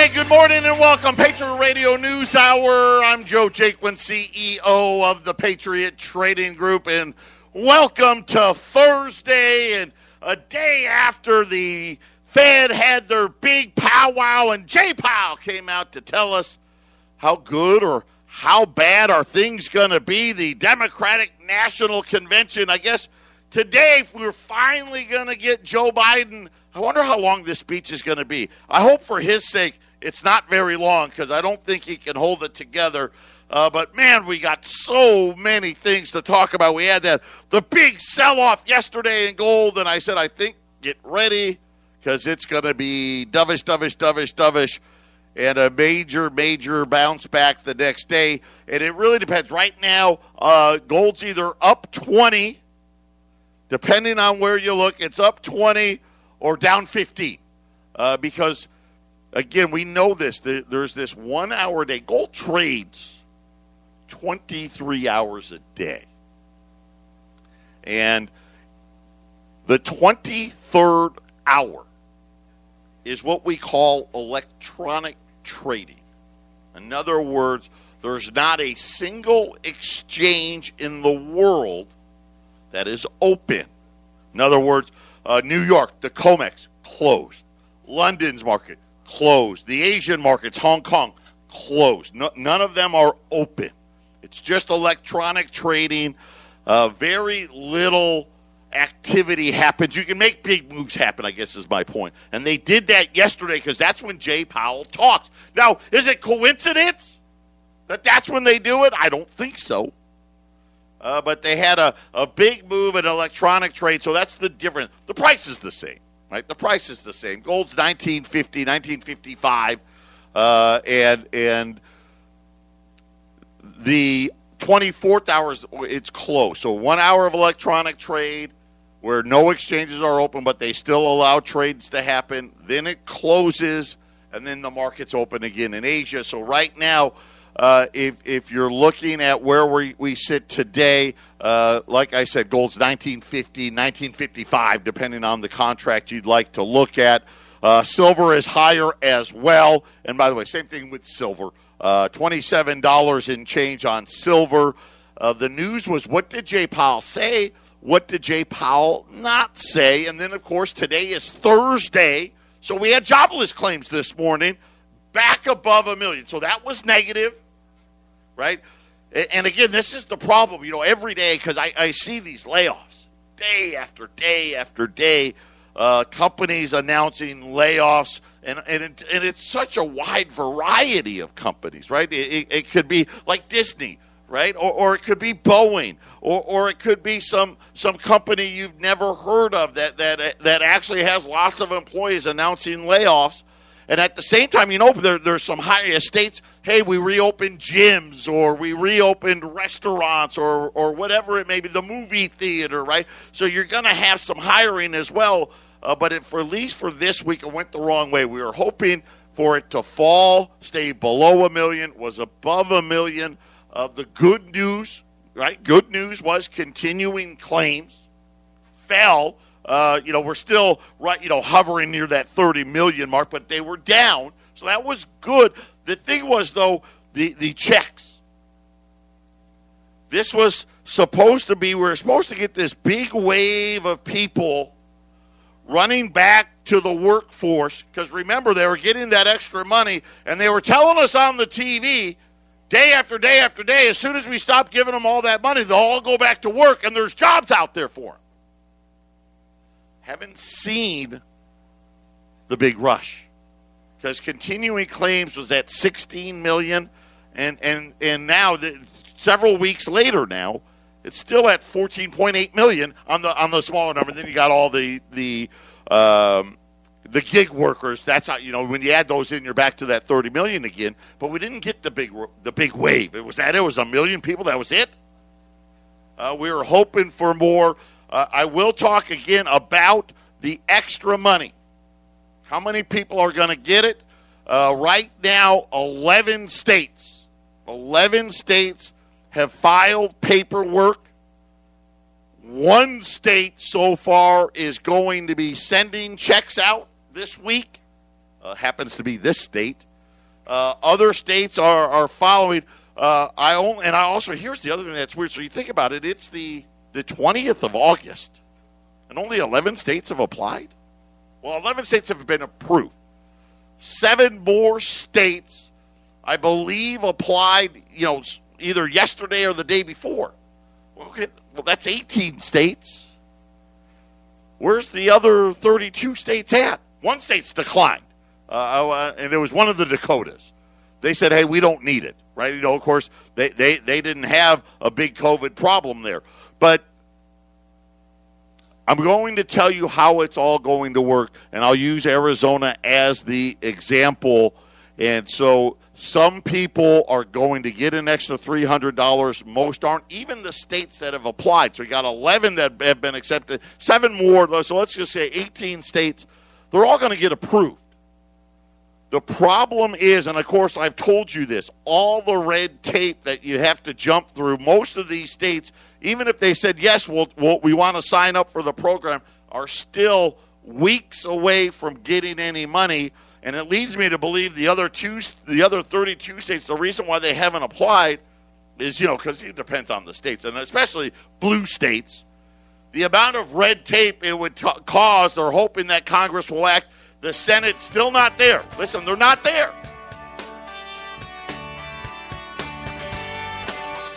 Hey, good morning and welcome. Patriot Radio News Hour. I'm Joe Jaquin, CEO of the Patriot Trading Group, and welcome to Thursday and a day after the Fed had their big powwow and Jay Powell came out to tell us how good or how bad are things going to be. The Democratic National Convention, I guess today, if we're finally going to get Joe Biden I wonder how long this speech is going to be. I hope for his sake it's not very long because I don't think he can hold it together. Uh, but man, we got so many things to talk about. We had that the big sell off yesterday in gold, and I said, I think get ready because it's going to be dovish, dovish, dovish, dovish, and a major, major bounce back the next day. And it really depends. Right now, uh, gold's either up 20, depending on where you look, it's up 20 or down 15 uh, because again we know this. There's this one hour a day. Gold trades 23 hours a day. And the 23rd hour is what we call electronic trading. In other words there's not a single exchange in the world that is open. In other words uh, New York, the COMEX closed. London's market closed. The Asian markets, Hong Kong, closed. No, none of them are open. It's just electronic trading. Uh, very little activity happens. You can make big moves happen, I guess is my point. And they did that yesterday because that's when Jay Powell talks. Now, is it coincidence that that's when they do it? I don't think so. Uh, but they had a, a big move in electronic trade, so that's the difference. The price is the same, right? The price is the same. Gold's 1950, 1955, uh, and and the 24th hour it's close. So one hour of electronic trade where no exchanges are open, but they still allow trades to happen. Then it closes, and then the markets open again in Asia. So right now uh, if, if you're looking at where we, we sit today, uh, like I said, gold's 1950, 1955, depending on the contract you'd like to look at. Uh, silver is higher as well. And by the way, same thing with silver. Uh, $27 in change on silver. Uh, the news was what did Jay Powell say? What did Jay Powell not say? And then, of course, today is Thursday. So we had jobless claims this morning back above a million. So that was negative right? And again, this is the problem, you know, every day because I, I see these layoffs day after day after day. Uh, companies announcing layoffs, and and, it, and it's such a wide variety of companies, right? It, it, it could be like Disney, right? Or, or it could be Boeing, or, or it could be some some company you've never heard of that that that actually has lots of employees announcing layoffs. And at the same time, you know, there, there's some higher states. Hey, we reopened gyms or we reopened restaurants or, or whatever it may be, the movie theater, right? So you're going to have some hiring as well. Uh, but it, for at least for this week, it went the wrong way. We were hoping for it to fall, stay below a million, was above a million. Uh, the good news, right? Good news was continuing claims fell uh, you know, we're still right, you know, hovering near that 30 million mark, but they were down. So that was good. The thing was, though, the, the checks. This was supposed to be, we are supposed to get this big wave of people running back to the workforce. Because remember, they were getting that extra money, and they were telling us on the TV day after day after day, as soon as we stop giving them all that money, they'll all go back to work, and there's jobs out there for them haven't seen the big rush. Because continuing claims was at 16 million and and and now the, several weeks later now it's still at 14.8 million on the on the smaller number. Then you got all the the um, the gig workers. That's how you know when you add those in you're back to that 30 million again. But we didn't get the big the big wave. It was that it was a million people that was it. Uh, we were hoping for more uh, I will talk again about the extra money. How many people are going to get it? Uh, right now, 11 states. 11 states have filed paperwork. One state so far is going to be sending checks out this week. Uh, happens to be this state. Uh, other states are, are following. Uh, I only, and I also here's the other thing that's weird. So you think about it. It's the the twentieth of August, and only eleven states have applied. Well, eleven states have been approved. Seven more states, I believe, applied. You know, either yesterday or the day before. Okay, well, that's eighteen states. Where's the other 32 states at? One state's declined, uh, uh, and it was one of the Dakotas. They said, "Hey, we don't need it." Right? You know, of course, they they they didn't have a big COVID problem there, but I'm going to tell you how it's all going to work, and I'll use Arizona as the example. And so some people are going to get an extra $300. Most aren't. Even the states that have applied. So you got 11 that have been accepted, seven more. So let's just say 18 states. They're all going to get approved. The problem is, and of course I've told you this, all the red tape that you have to jump through, most of these states, even if they said, yes, we'll, we'll, we want to sign up for the program, are still weeks away from getting any money and it leads me to believe the other two, the other 32 states, the reason why they haven't applied is, you know, because it depends on the states, and especially blue states. The amount of red tape it would t- cause, they're hoping that Congress will act. The Senate's still not there. Listen, they're not there.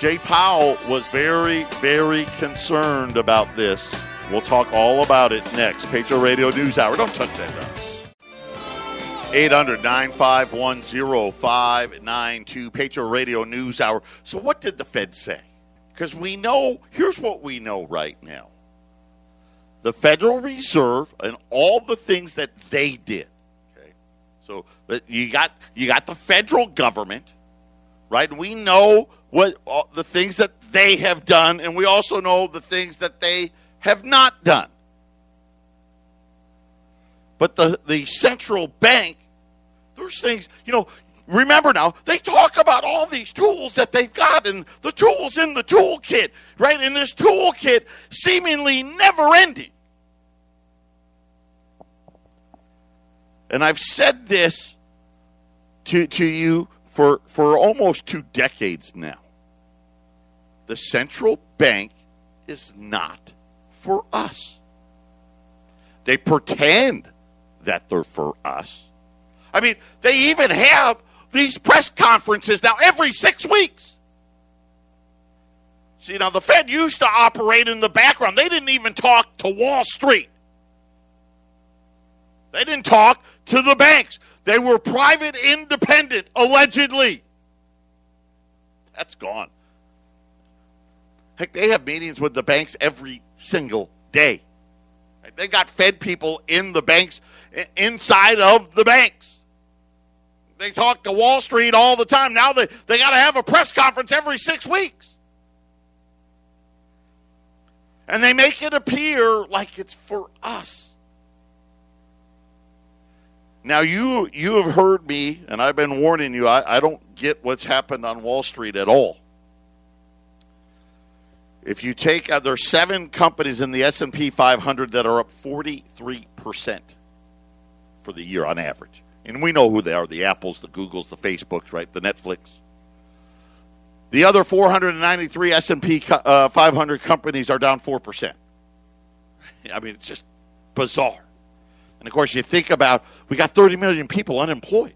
Jay Powell was very, very concerned about this. We'll talk all about it next. Patriot Radio News Hour. Don't touch that dial. 800 951 0592, Patriot Radio News Hour. So, what did the Fed say? Because we know, here's what we know right now the Federal Reserve and all the things that they did. Okay, so you got you got the federal government, right? We know what the things that they have done, and we also know the things that they have not done. But the, the central bank there's things, you know, remember now, they talk about all these tools that they've got and the tools in the toolkit, right? In this toolkit, seemingly never ending. And I've said this to, to you for, for almost two decades now. The central bank is not for us. They pretend that they're for us I mean, they even have these press conferences now every six weeks. See, now the Fed used to operate in the background. They didn't even talk to Wall Street. They didn't talk to the banks. They were private, independent, allegedly. That's gone. Heck, they have meetings with the banks every single day. They got Fed people in the banks, inside of the banks. They talk to Wall Street all the time. Now they, they got to have a press conference every six weeks. And they make it appear like it's for us. Now you you have heard me, and I've been warning you. I, I don't get what's happened on Wall Street at all. If you take uh, there's seven companies in the S and P 500 that are up 43 percent for the year on average and we know who they are the Apples, the Googles, the Facebooks, right? The Netflix. The other 493 S&P uh, 500 companies are down 4%. I mean, it's just bizarre. And of course, you think about we got 30 million people unemployed.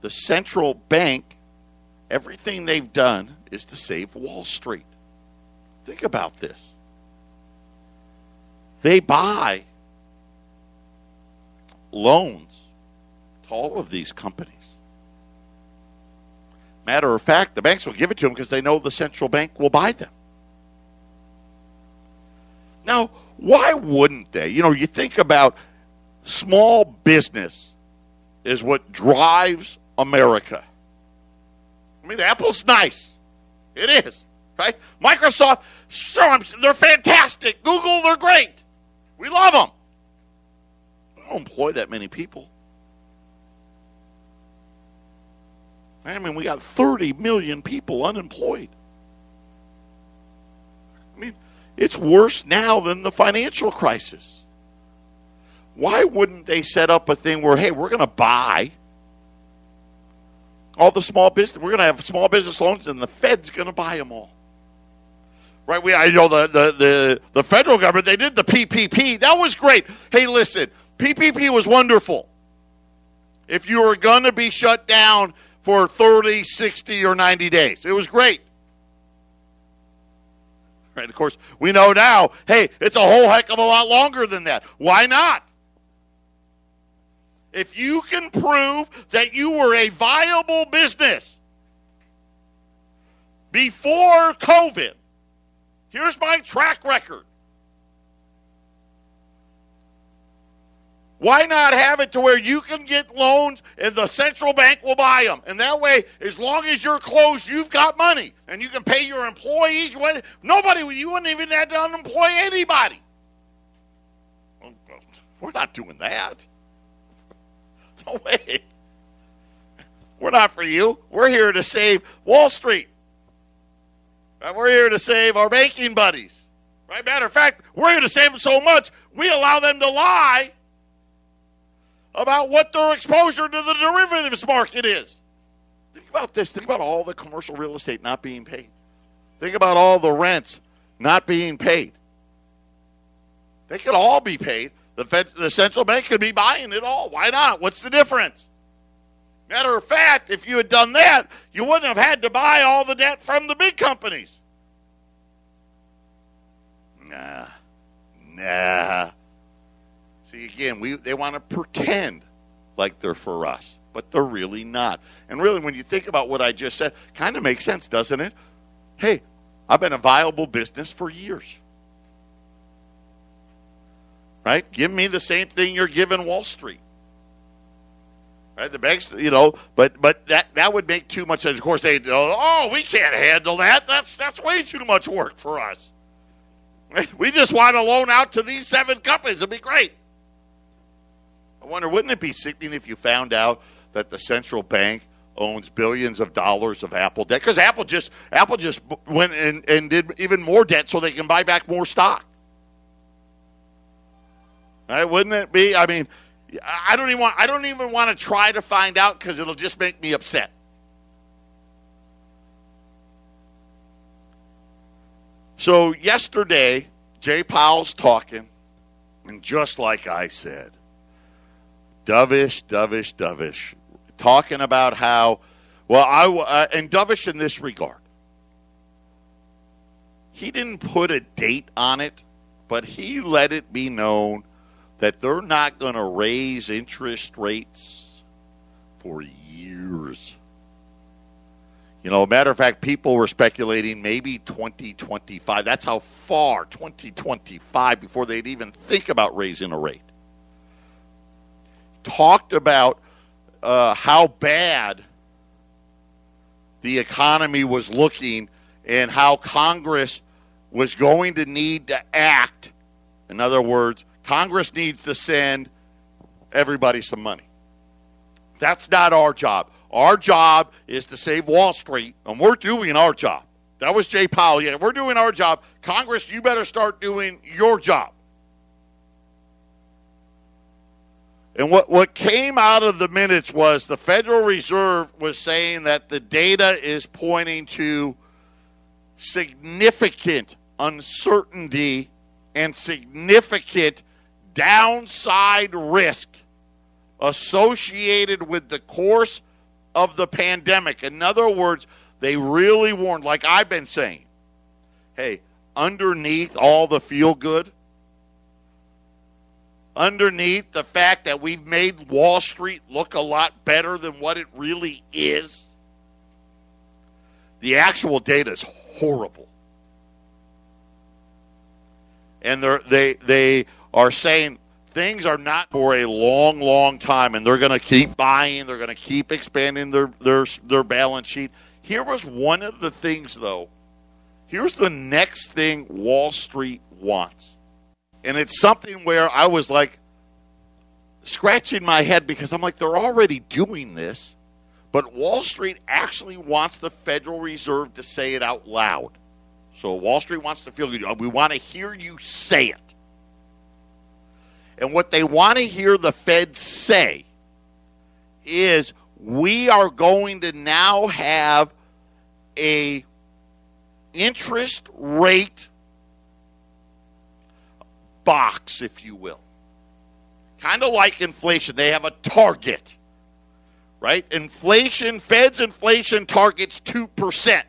The central bank, everything they've done is to save Wall Street. Think about this. They buy loans to all of these companies. Matter of fact, the banks will give it to them because they know the central bank will buy them. Now, why wouldn't they? You know, you think about small business is what drives America. I mean, Apple's nice. It is, right? Microsoft, sure, they're fantastic. Google, they're great. We love them. I don't employ that many people. I mean, we got 30 million people unemployed. I mean, it's worse now than the financial crisis. Why wouldn't they set up a thing where, hey, we're going to buy all the small business. We're going to have small business loans, and the Fed's going to buy them all. Right? We I know the, the the the federal government they did the PPP. That was great. Hey, listen, PPP was wonderful. If you were going to be shut down for 30, 60, or 90 days, it was great. Right? Of course, we know now, hey, it's a whole heck of a lot longer than that. Why not? If you can prove that you were a viable business before COVID, here's my track record. Why not have it to where you can get loans and the central bank will buy them? And that way, as long as you're closed, you've got money and you can pay your employees. Nobody, you wouldn't even have to unemploy anybody. We're not doing that. No way. We're not for you. We're here to save Wall Street. We're here to save our banking buddies. Right? Matter of fact, we're here to save them so much, we allow them to lie about what their exposure to the derivatives market is. Think about this. Think about all the commercial real estate not being paid. Think about all the rents not being paid. They could all be paid. The, Fed, the central bank could be buying it all. Why not? What's the difference? Matter of fact, if you had done that, you wouldn't have had to buy all the debt from the big companies. Nah. Nah. See, again, we they want to pretend like they're for us, but they're really not. And really, when you think about what I just said, kind of makes sense, doesn't it? Hey, I've been a viable business for years right? Give me the same thing you're giving Wall Street. Right, the banks, you know, but but that that would make too much sense. Of course, they oh, we can't handle that. That's that's way too much work for us. We just want to loan out to these seven companies. It'd be great. I wonder, wouldn't it be sickening if you found out that the central bank owns billions of dollars of Apple debt? Because Apple just Apple just went and, and did even more debt so they can buy back more stock. Right? Wouldn't it be? I mean, I don't even want. I don't even want to try to find out because it'll just make me upset. So yesterday, Jay Powell's talking, and just like I said, dovish, dovish, dovish, talking about how, well, I uh, and dovish in this regard. He didn't put a date on it, but he let it be known that they're not going to raise interest rates for years. You know, matter of fact, people were speculating maybe 2025. That's how far 2025 before they'd even think about raising a rate. Talked about uh, how bad the economy was looking and how Congress was going to need to act. In other words, Congress needs to send everybody some money. That's not our job. Our job is to save Wall Street, and we're doing our job. That was Jay Powell. Yeah, we're doing our job. Congress, you better start doing your job. And what, what came out of the minutes was the Federal Reserve was saying that the data is pointing to significant uncertainty and significant downside risk associated with the course of the pandemic. In other words, they really warned, like I've been saying, hey, underneath all the feel good, underneath the fact that we've made Wall Street look a lot better than what it really is, the actual data is horrible. And they they they are saying things are not for a long, long time, and they're going to keep buying. They're going to keep expanding their their their balance sheet. Here was one of the things, though. Here's the next thing Wall Street wants, and it's something where I was like scratching my head because I'm like, they're already doing this, but Wall Street actually wants the Federal Reserve to say it out loud. So Wall Street wants to feel good. We want to hear you say it. And what they want to hear the Fed say is we are going to now have a interest rate box, if you will. Kind of like inflation, they have a target, right? Inflation, Fed's inflation targets 2%.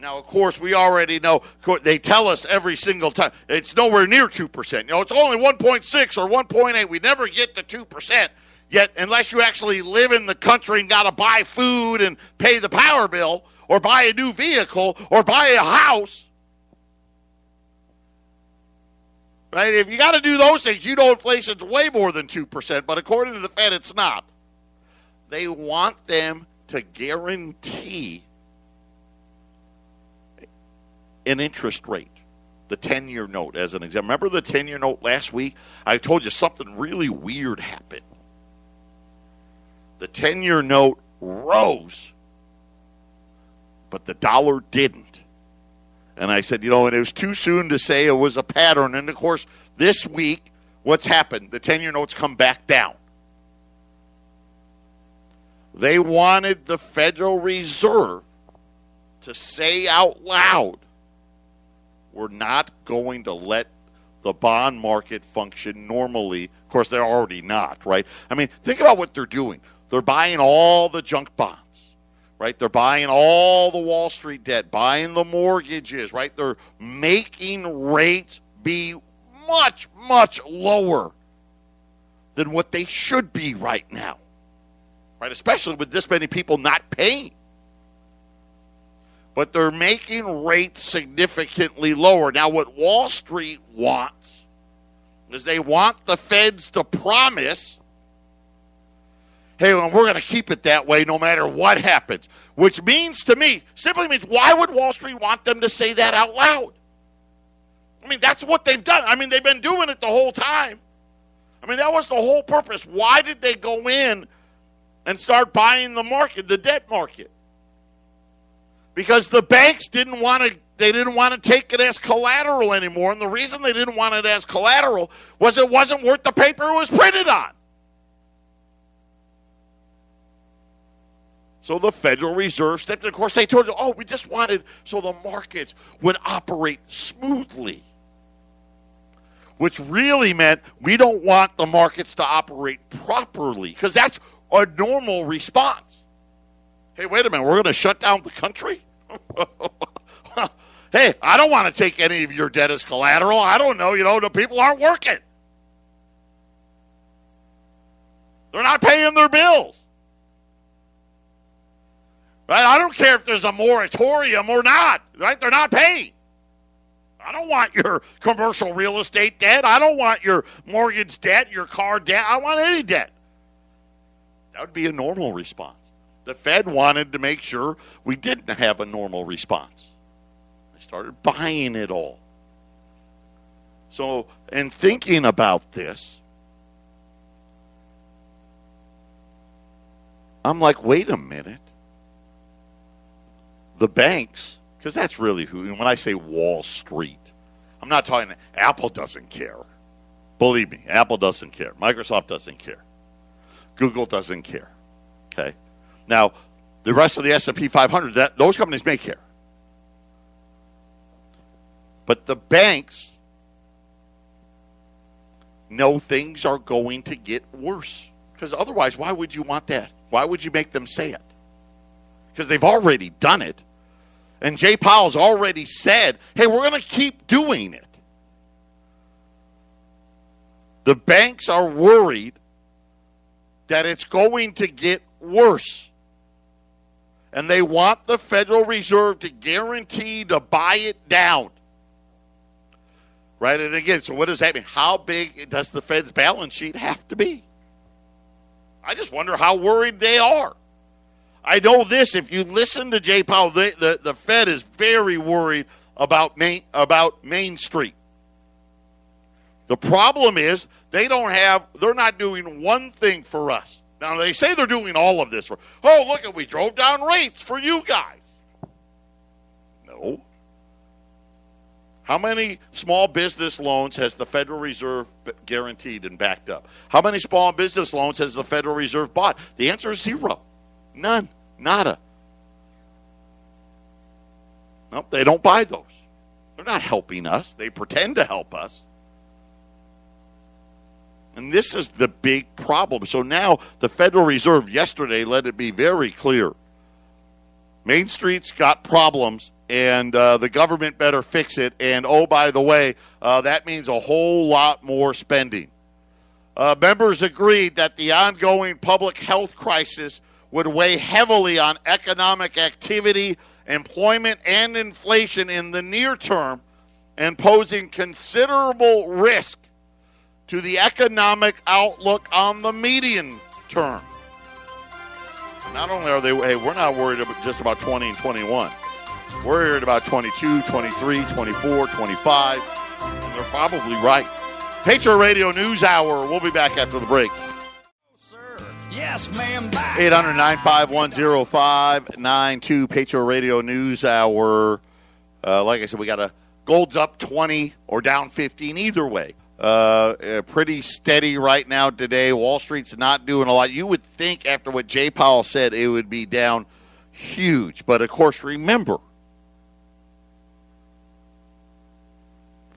Now, of course, we already know, they tell us every single time, it's nowhere near 2%. You know, it's only 1.6 or 1.8. We never get to 2%. Yet, unless you actually live in the country and got to buy food and pay the power bill, or buy a new vehicle, or buy a house, right? If you got to do those things, you know inflation's way more than 2%, but according to the Fed, it's not. They want them to guarantee an interest rate. The 10 year note, as an example. Remember the 10 year note last week? I told you something really weird happened. The 10 year note rose, but the dollar didn't. And I said, you know, and it was too soon to say it was a pattern. And of course, this week, what's happened? The 10 year notes come back down. They wanted the Federal Reserve to say out loud, we're not going to let the bond market function normally. Of course, they're already not, right? I mean, think about what they're doing. They're buying all the junk bonds right? They're buying all the Wall Street debt, buying the mortgages, right? They're making rates be much, much lower than what they should be right now, right? Especially with this many people not paying. But they're making rates significantly lower. Now, what Wall Street wants is they want the feds to promise hey, well, we're going to keep it that way no matter what happens. Which means to me, simply means, why would Wall Street want them to say that out loud? I mean, that's what they've done. I mean, they've been doing it the whole time. I mean, that was the whole purpose. Why did they go in and start buying the market, the debt market? Because the banks didn't want to they didn't want to take it as collateral anymore. And the reason they didn't want it as collateral was it wasn't worth the paper it was printed on. So the Federal Reserve stepped in. Of course, they told you, oh, we just wanted so the markets would operate smoothly. Which really meant we don't want the markets to operate properly because that's a normal response. Hey, wait a minute, we're going to shut down the country? hey, I don't want to take any of your debt as collateral. I don't know, you know, the people aren't working. They're not paying their bills. Right? I don't care if there's a moratorium or not. Right? They're not paying. I don't want your commercial real estate debt. I don't want your mortgage debt, your car debt. I want any debt. That would be a normal response. The Fed wanted to make sure we didn't have a normal response. They started buying it all. So, in thinking about this, I'm like, wait a minute the banks, because that's really who, and when I say Wall Street, I'm not talking, Apple doesn't care. Believe me, Apple doesn't care. Microsoft doesn't care. Google doesn't care. Okay? Now, the rest of the S&P 500, that, those companies may care. But the banks know things are going to get worse. Because otherwise, why would you want that? Why would you make them say it? Because they've already done it. And Jay Powell's already said, hey, we're going to keep doing it. The banks are worried that it's going to get worse. And they want the Federal Reserve to guarantee to buy it down. Right? And again, so what does that mean? How big does the Fed's balance sheet have to be? I just wonder how worried they are. I know this. If you listen to Jay Powell, the, the, the Fed is very worried about Main, about Main Street. The problem is they don't have, they're not doing one thing for us. Now, they say they're doing all of this. For, oh, look, at we drove down rates for you guys. No. How many small business loans has the Federal Reserve guaranteed and backed up? How many small business loans has the Federal Reserve bought? The answer is zero. None. Nada. Nope, they don't buy those. They're not helping us. They pretend to help us. And this is the big problem. So now the Federal Reserve yesterday let it be very clear. Main Street's got problems, and uh, the government better fix it. And oh, by the way, uh, that means a whole lot more spending. Uh, members agreed that the ongoing public health crisis would weigh heavily on economic activity, employment, and inflation in the near term, and posing considerable risk to the economic outlook on the median term. Not only are they, hey, we're not worried about just about 20 and 21. We're worried about 22, 23, 24, 25. And they're probably right. Patriot Radio News Hour. We'll be back after the break. Yes, ma'am. 800 951 Patriot Radio News Hour. Uh, like I said, we got a gold's up 20 or down 15 either way. Uh, uh, pretty steady right now today. Wall Street's not doing a lot. You would think after what Jay Powell said, it would be down huge. But of course, remember,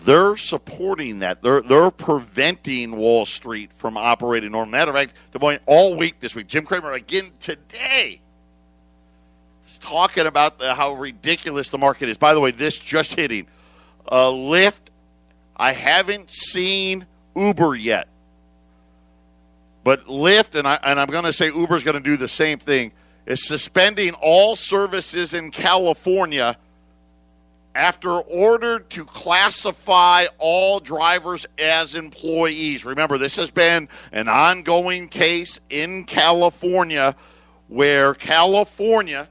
they're supporting that. They're they're preventing Wall Street from operating normal. Matter of fact, the point all week this week, Jim Cramer again today is talking about the, how ridiculous the market is. By the way, this just hitting. Uh, Lyft I haven't seen Uber yet. But Lyft, and, I, and I'm going to say Uber's going to do the same thing, is suspending all services in California after ordered to classify all drivers as employees. Remember, this has been an ongoing case in California where California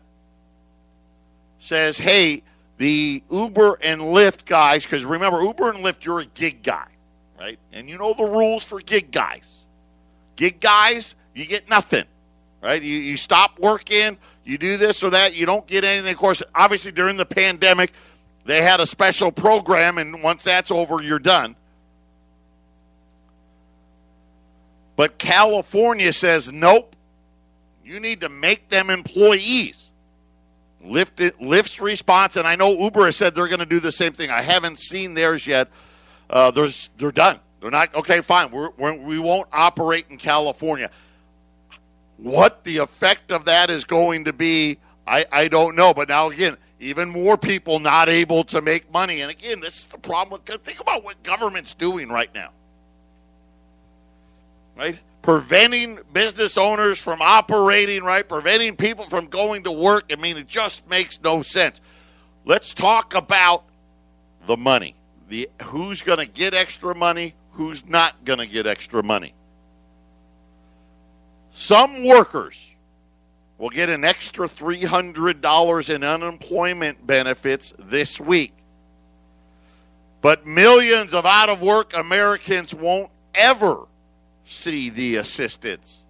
says, hey, the Uber and Lyft guys, because remember, Uber and Lyft, you're a gig guy, right? And you know the rules for gig guys. Gig guys, you get nothing, right? You, you stop working, you do this or that, you don't get anything. Of course, obviously, during the pandemic, they had a special program, and once that's over, you're done. But California says, nope, you need to make them employees. Lyft, Lyft's response, and I know Uber has said they're going to do the same thing. I haven't seen theirs yet. Uh, they're done. They're not okay. Fine, we're, we're, we not operate in California. What the effect of that is going to be, I, I don't know. But now again, even more people not able to make money. And again, this is the problem. With, think about what government's doing right now. Right? Preventing business owners from operating right, preventing people from going to work. I mean, it just makes no sense. Let's talk about the money. The who's going to get extra money, who's not going to get extra money. Some workers will get an extra $300 in unemployment benefits this week. But millions of out of work Americans won't ever see the assistance.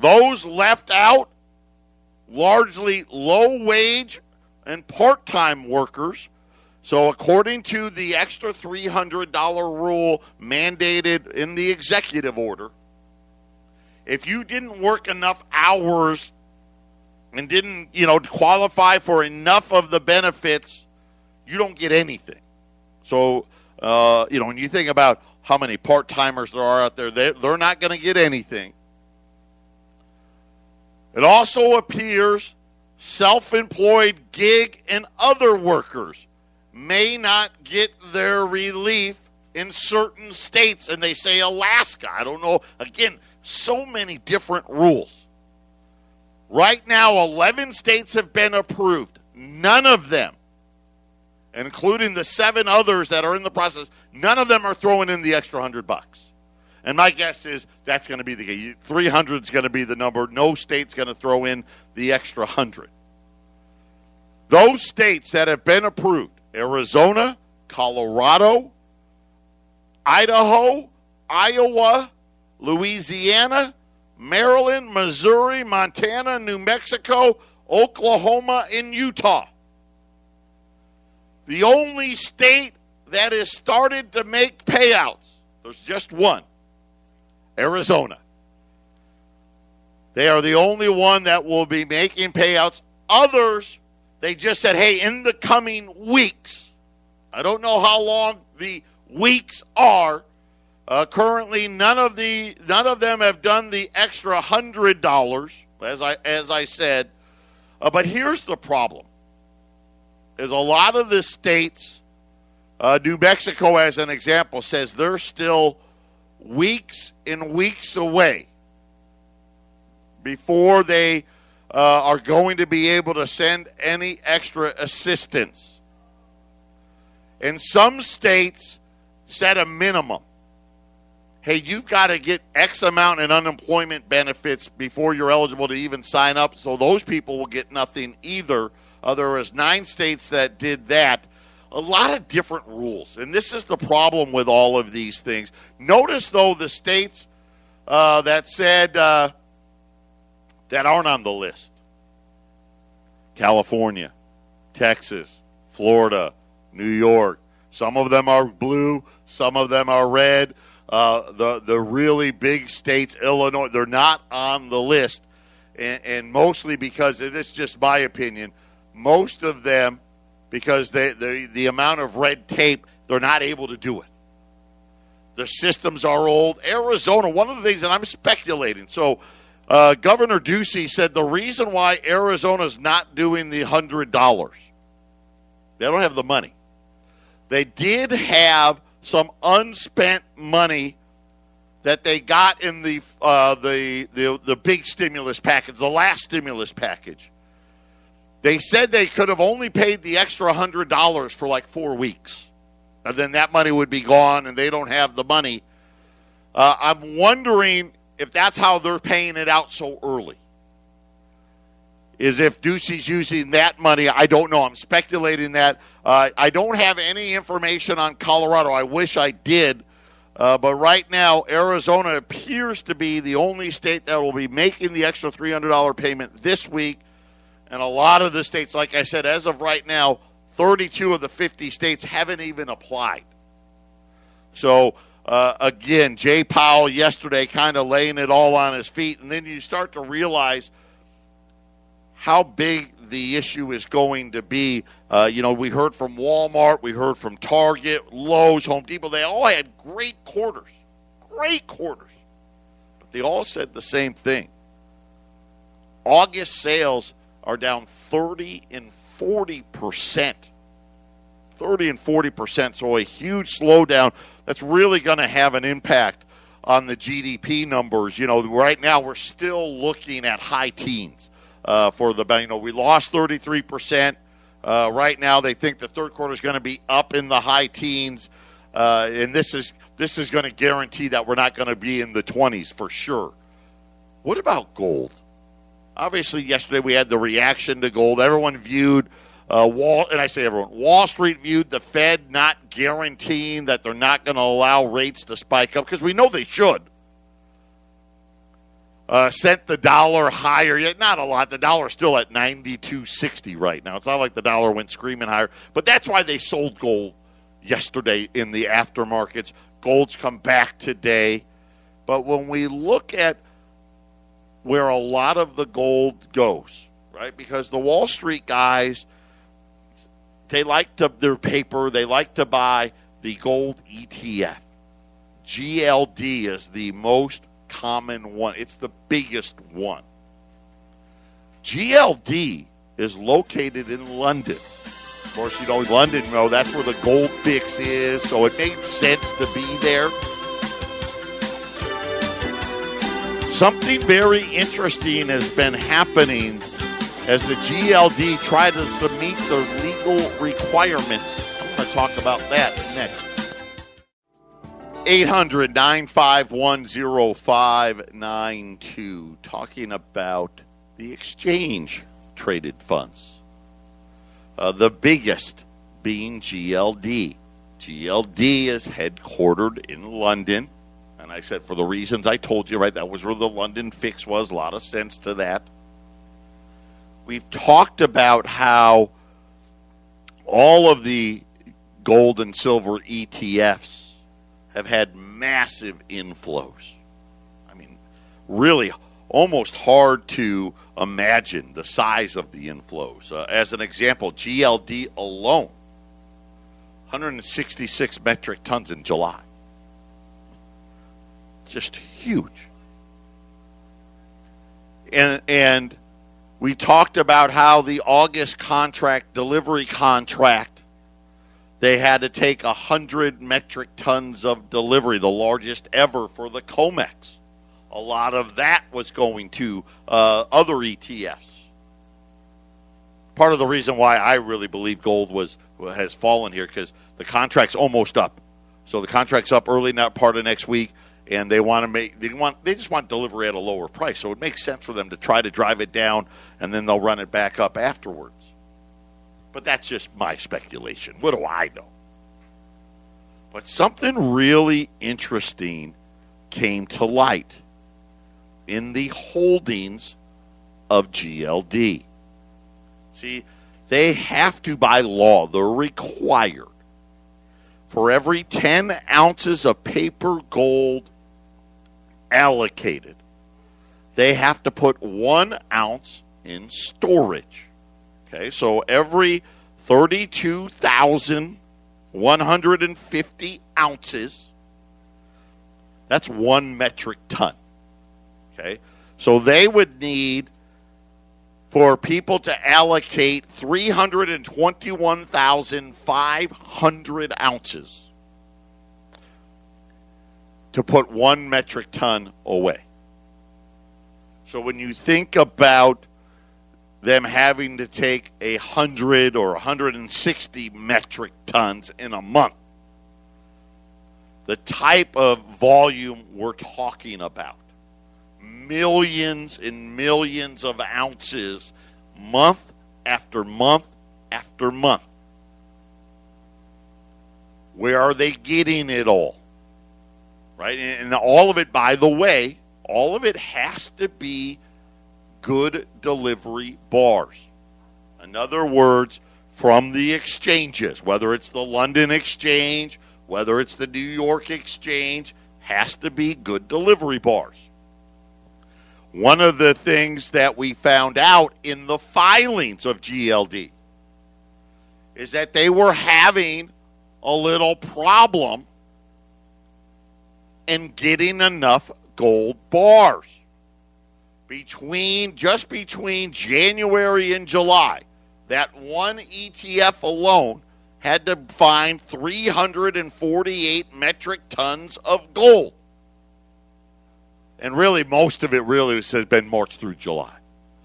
Those left out, largely low wage and part time workers. So, according to the extra $300 rule mandated in the executive order, if you didn't work enough hours and didn't, you know, qualify for enough of the benefits, you don't get anything. So, uh, you know, when you think about how many part timers there are out there. They're, they're not going to get anything. It also appears self employed gig and other workers may not get their relief in certain states. And they say Alaska. I don't know. Again, so many different rules. Right now, 11 states have been approved. None of them including the seven others that are in the process, none of them are throwing in the extra hundred bucks. And my guess is that's going to be the case. 300 is going to be the number. No state's going to throw in the extra 100. Those states that have been approved Arizona, Colorado, Idaho, Iowa, Louisiana, Maryland, Missouri, Montana, New Mexico, Oklahoma, and Utah. The only state that has started to make payouts. There's just one Arizona. They are the only one that will be making payouts. Others, they just said, hey, in the coming weeks, I don't know how long the weeks are. Uh, currently, none of the none of them have done the extra hundred dollars, as I as I said. Uh, but here's the problem: is a lot of the states, uh, New Mexico, as an example, says they're still weeks and weeks away before they uh, are going to be able to send any extra assistance. And some states set a minimum. Hey, you've got to get X amount in unemployment benefits before you're eligible to even sign up, so those people will get nothing either. Uh, there was nine states that did that. A lot of different rules, and this is the problem with all of these things. Notice, though, the states uh, that said uh, that aren't on the list: California, Texas, Florida, New York. Some of them are blue, some of them are red. Uh, the the really big states, Illinois, they're not on the list, and, and mostly because this is just my opinion. Most of them, because they, the the amount of red tape, they're not able to do it. The systems are old. Arizona, one of the things, and I'm speculating. So, uh, Governor Ducey said the reason why Arizona's not doing the hundred dollars, they don't have the money. They did have some unspent money that they got in the uh, the, the the big stimulus package, the last stimulus package. They said they could have only paid the extra hundred dollars for like four weeks, and then that money would be gone, and they don't have the money. Uh, I'm wondering if that's how they're paying it out so early. Is if Ducey's using that money? I don't know. I'm speculating that. Uh, I don't have any information on Colorado. I wish I did. Uh, but right now, Arizona appears to be the only state that will be making the extra $300 payment this week. And a lot of the states, like I said, as of right now, 32 of the 50 states haven't even applied. So, uh, again, Jay Powell yesterday kind of laying it all on his feet. And then you start to realize how big the issue is going to be. Uh, you know, we heard from Walmart, we heard from Target, Lowe's, Home Depot. They all had great quarters, great quarters. But they all said the same thing. August sales are down 30 and 40 percent. 30 and 40 percent. So a huge slowdown that's really going to have an impact on the GDP numbers. You know, right now we're still looking at high teens uh, for the You know, we lost 33 percent. Uh, right now, they think the third quarter is going to be up in the high teens, uh, and this is this is going to guarantee that we're not going to be in the 20s for sure. What about gold? Obviously, yesterday we had the reaction to gold. Everyone viewed uh, Wall, and I say everyone, Wall Street viewed the Fed not guaranteeing that they're not going to allow rates to spike up because we know they should uh, sent the dollar higher. Yet not a lot. The dollar's still at ninety two sixty right now. It's not like the dollar went screaming higher, but that's why they sold gold yesterday in the aftermarkets. Gold's come back today, but when we look at where a lot of the gold goes, right? Because the Wall Street guys, they like to their paper. They like to buy the gold ETF. GLD is the most common one. It's the biggest one. GLD is located in London. Of course, you know, London, you know, that's where the gold fix is, so it made sense to be there. Something very interesting has been happening as the GLD try to meet their legal requirements. I'm going to talk about that next. 800 951 0592, talking about the exchange traded funds. Uh, the biggest being GLD. GLD is headquartered in London. And I said, for the reasons I told you, right, that was where the London fix was. A lot of sense to that. We've talked about how all of the gold and silver ETFs have had massive inflows. I mean, really almost hard to imagine the size of the inflows. Uh, as an example, GLD alone, 166 metric tons in July. Just huge. And, and we talked about how the August contract, delivery contract, they had to take 100 metric tons of delivery, the largest ever for the COMEX. A lot of that was going to uh, other ETFs. Part of the reason why I really believe gold was has fallen here because the contract's almost up. So the contract's up early, not part of next week and they want to make they want they just want delivery at a lower price. So it makes sense for them to try to drive it down, and then they'll run it back up afterwards. But that's just my speculation. What do I know? But something really interesting came to light in the holdings of GLD. See, they have to, by law, they're required for every 10 ounces of paper gold allocated, they have to put one ounce in storage. Okay, so every 32,150 ounces, that's one metric ton. Okay, so they would need for people to allocate 321,500 ounces to put one metric ton away. So when you think about them having to take a hundred or 160 metric tons in a month, the type of volume we're talking about, millions and millions of ounces month after month after month. Where are they getting it all? Right? And all of it, by the way, all of it has to be good delivery bars. In other words, from the exchanges, whether it's the London Exchange, whether it's the New York Exchange, has to be good delivery bars. One of the things that we found out in the filings of GLD is that they were having a little problem and getting enough gold bars. Between just between January and July, that one ETF alone had to find 348 metric tons of gold. And really, most of it really has been March through July.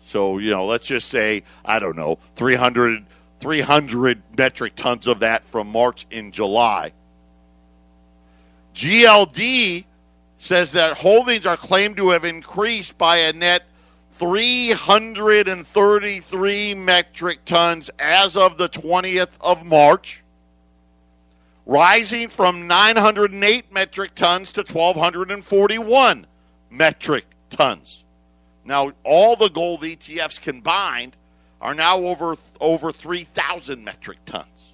So, you know, let's just say, I don't know, 300, 300 metric tons of that from March in July. GLD says that holdings are claimed to have increased by a net 333 metric tons as of the 20th of March, rising from 908 metric tons to 1,241 metric tons. Now, all the gold ETFs combined are now over over 3,000 metric tons.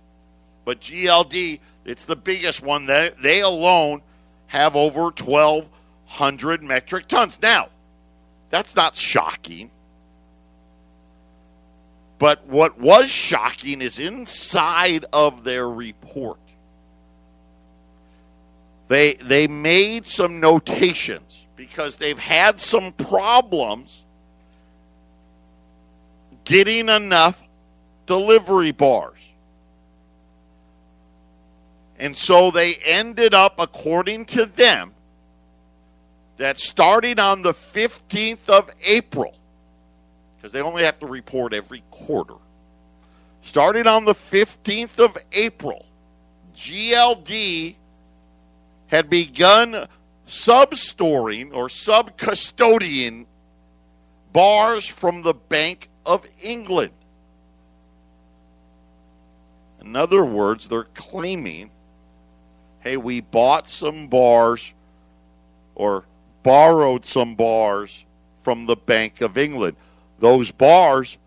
But GLD it's the biggest one. They, they alone have over 1,200 metric tons. Now, that's not shocking. But what was shocking is inside of their report. They, they made some notations because they've had some problems getting enough delivery bars. And so they ended up, according to them, that starting on the 15th of April, because they only have to report every quarter, starting on the 15th of April, GLD had begun sub-storing or sub-custodian bars from the Bank of England. In other words, they're claiming hey, we bought some bars or borrowed some bars from the Bank of England. Those bars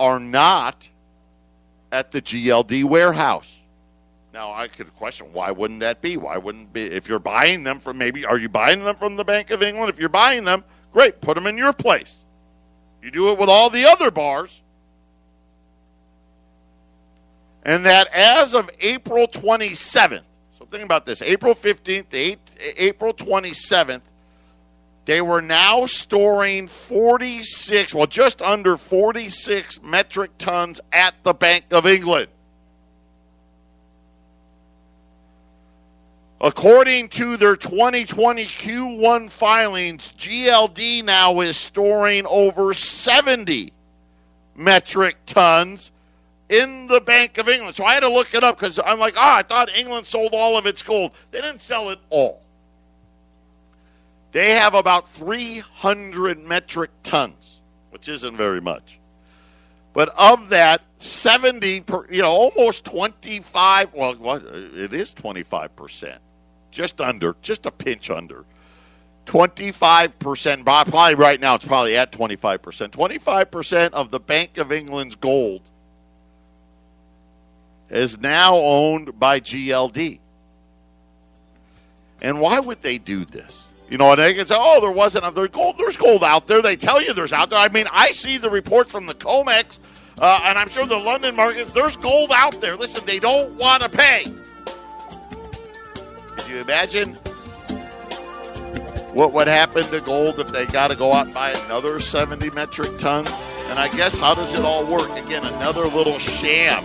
are not at the GLD warehouse. Now I could question why wouldn't that be? Why wouldn't be if you're buying them from maybe are you buying them from the Bank of England? If you're buying them, great, put them in your place. You do it with all the other bars. And that as of April 27th, think about this, April 15th to April 27th, they were now storing 46, well, just under 46 metric tons at the Bank of England. According to their 2020 Q1 filings, GLD now is storing over 70 metric tons in the Bank of England. So I had to look it up because I'm like, oh, I thought England sold all of its gold. They didn't sell it all. They have about 300 metric tons, which isn't very much. But of that, 70, per, you know, almost 25, well, it is 25%, just under, just a pinch under. 25%, probably right now it's probably at 25%. 25% of the Bank of England's gold is now owned by GLD. And why would they do this? You know, and they can say, "Oh, there wasn't. There's gold. There's gold out there." They tell you there's out there. I mean, I see the reports from the Comex, uh, and I'm sure the London markets. There's gold out there. Listen, they don't want to pay. Could you imagine what would happen to gold if they got to go out and buy another 70 metric tons? And I guess how does it all work? Again, another little sham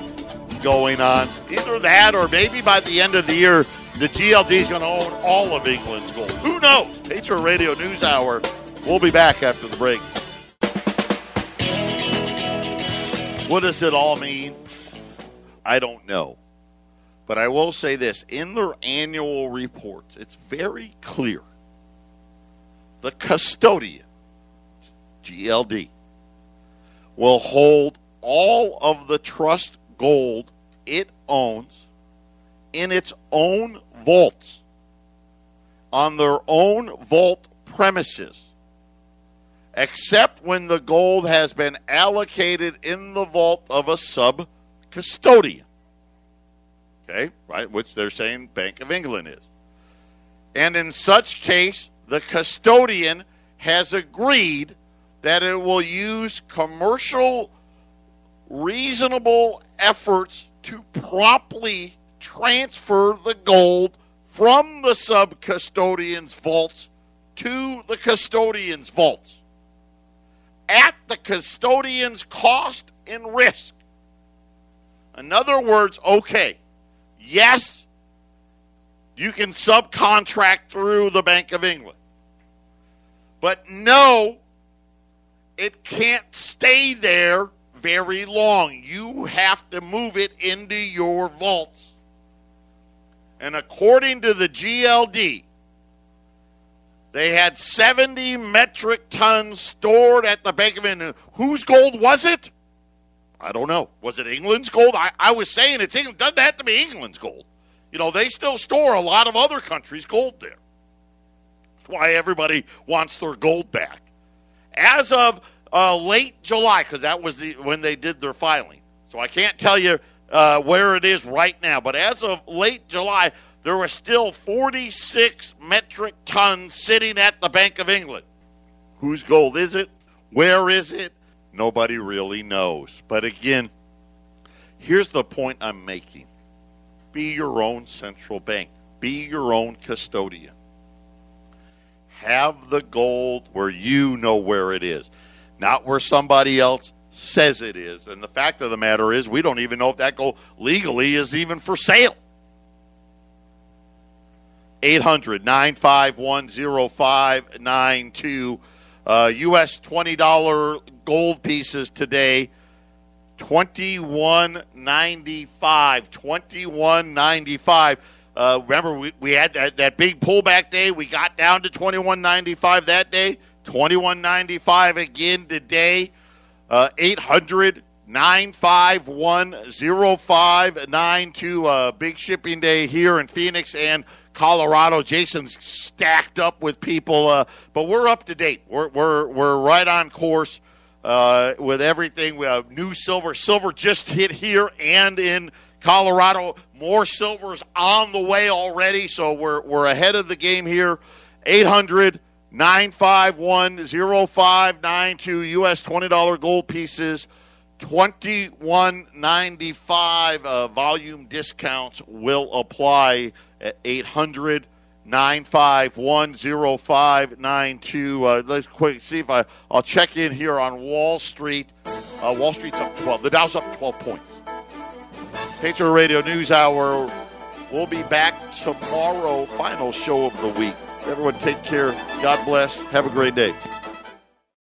going on. Either that, or maybe by the end of the year the GLD is going to own all of England's gold. Who knows? Patriot Radio News Hour. We'll be back after the break. What does it all mean? I don't know. But I will say this in their annual reports, it's very clear. The custodian, GLD, will hold all of the trust gold it owns in its own vaults on their own vault premises, except when the gold has been allocated in the vault of a sub custodian. Okay, right, which they're saying Bank of England is. And in such case, the custodian has agreed that it will use commercial reasonable efforts to promptly transfer the gold from the sub custodian's vaults to the custodian's vaults at the custodian's cost and risk. In other words, okay, yes, you can subcontract through the Bank of England. But no, it can't stay there very long. You have to move it into your vaults. And according to the GLD, they had 70 metric tons stored at the Bank of England. Whose gold was it? I don't know. Was it England's gold? I, I was saying it's England. Doesn't have to be England's gold. You know, they still store a lot of other countries' gold there. That's why everybody wants their gold back. As of uh, late July, because that was the when they did their filing. So I can't tell you uh, where it is right now. But as of late July, there were still 46 metric tons sitting at the Bank of England. Whose gold is it? Where is it? Nobody really knows. But again, here's the point I'm making be your own central bank, be your own custodian. Have the gold where you know where it is, not where somebody else says it is. And the fact of the matter is, we don't even know if that gold legally is even for sale. 800 951 0592. U.S. uh, $20 gold pieces today. 2195 2195 uh, remember we, we had that, that big pullback day we got down to 2195 that day 2195 again today uh, 800 951 0592. Uh, big shipping day here in Phoenix and Colorado. Jason's stacked up with people, uh, but we're up to date. We're, we're, we're right on course uh, with everything. We have new silver. Silver just hit here and in Colorado, more silvers on the way already, so we're, we're ahead of the game here. 800 951 0592 U.S. $20 gold pieces. 2195 uh, volume discounts will apply at 800 951 Uh, let's quick see if I, I'll check in here on Wall Street. Uh, Wall Street's up 12. The Dow's up 12 points. Patriot Radio News Hour. We'll be back tomorrow, final show of the week. Everyone take care. God bless. Have a great day.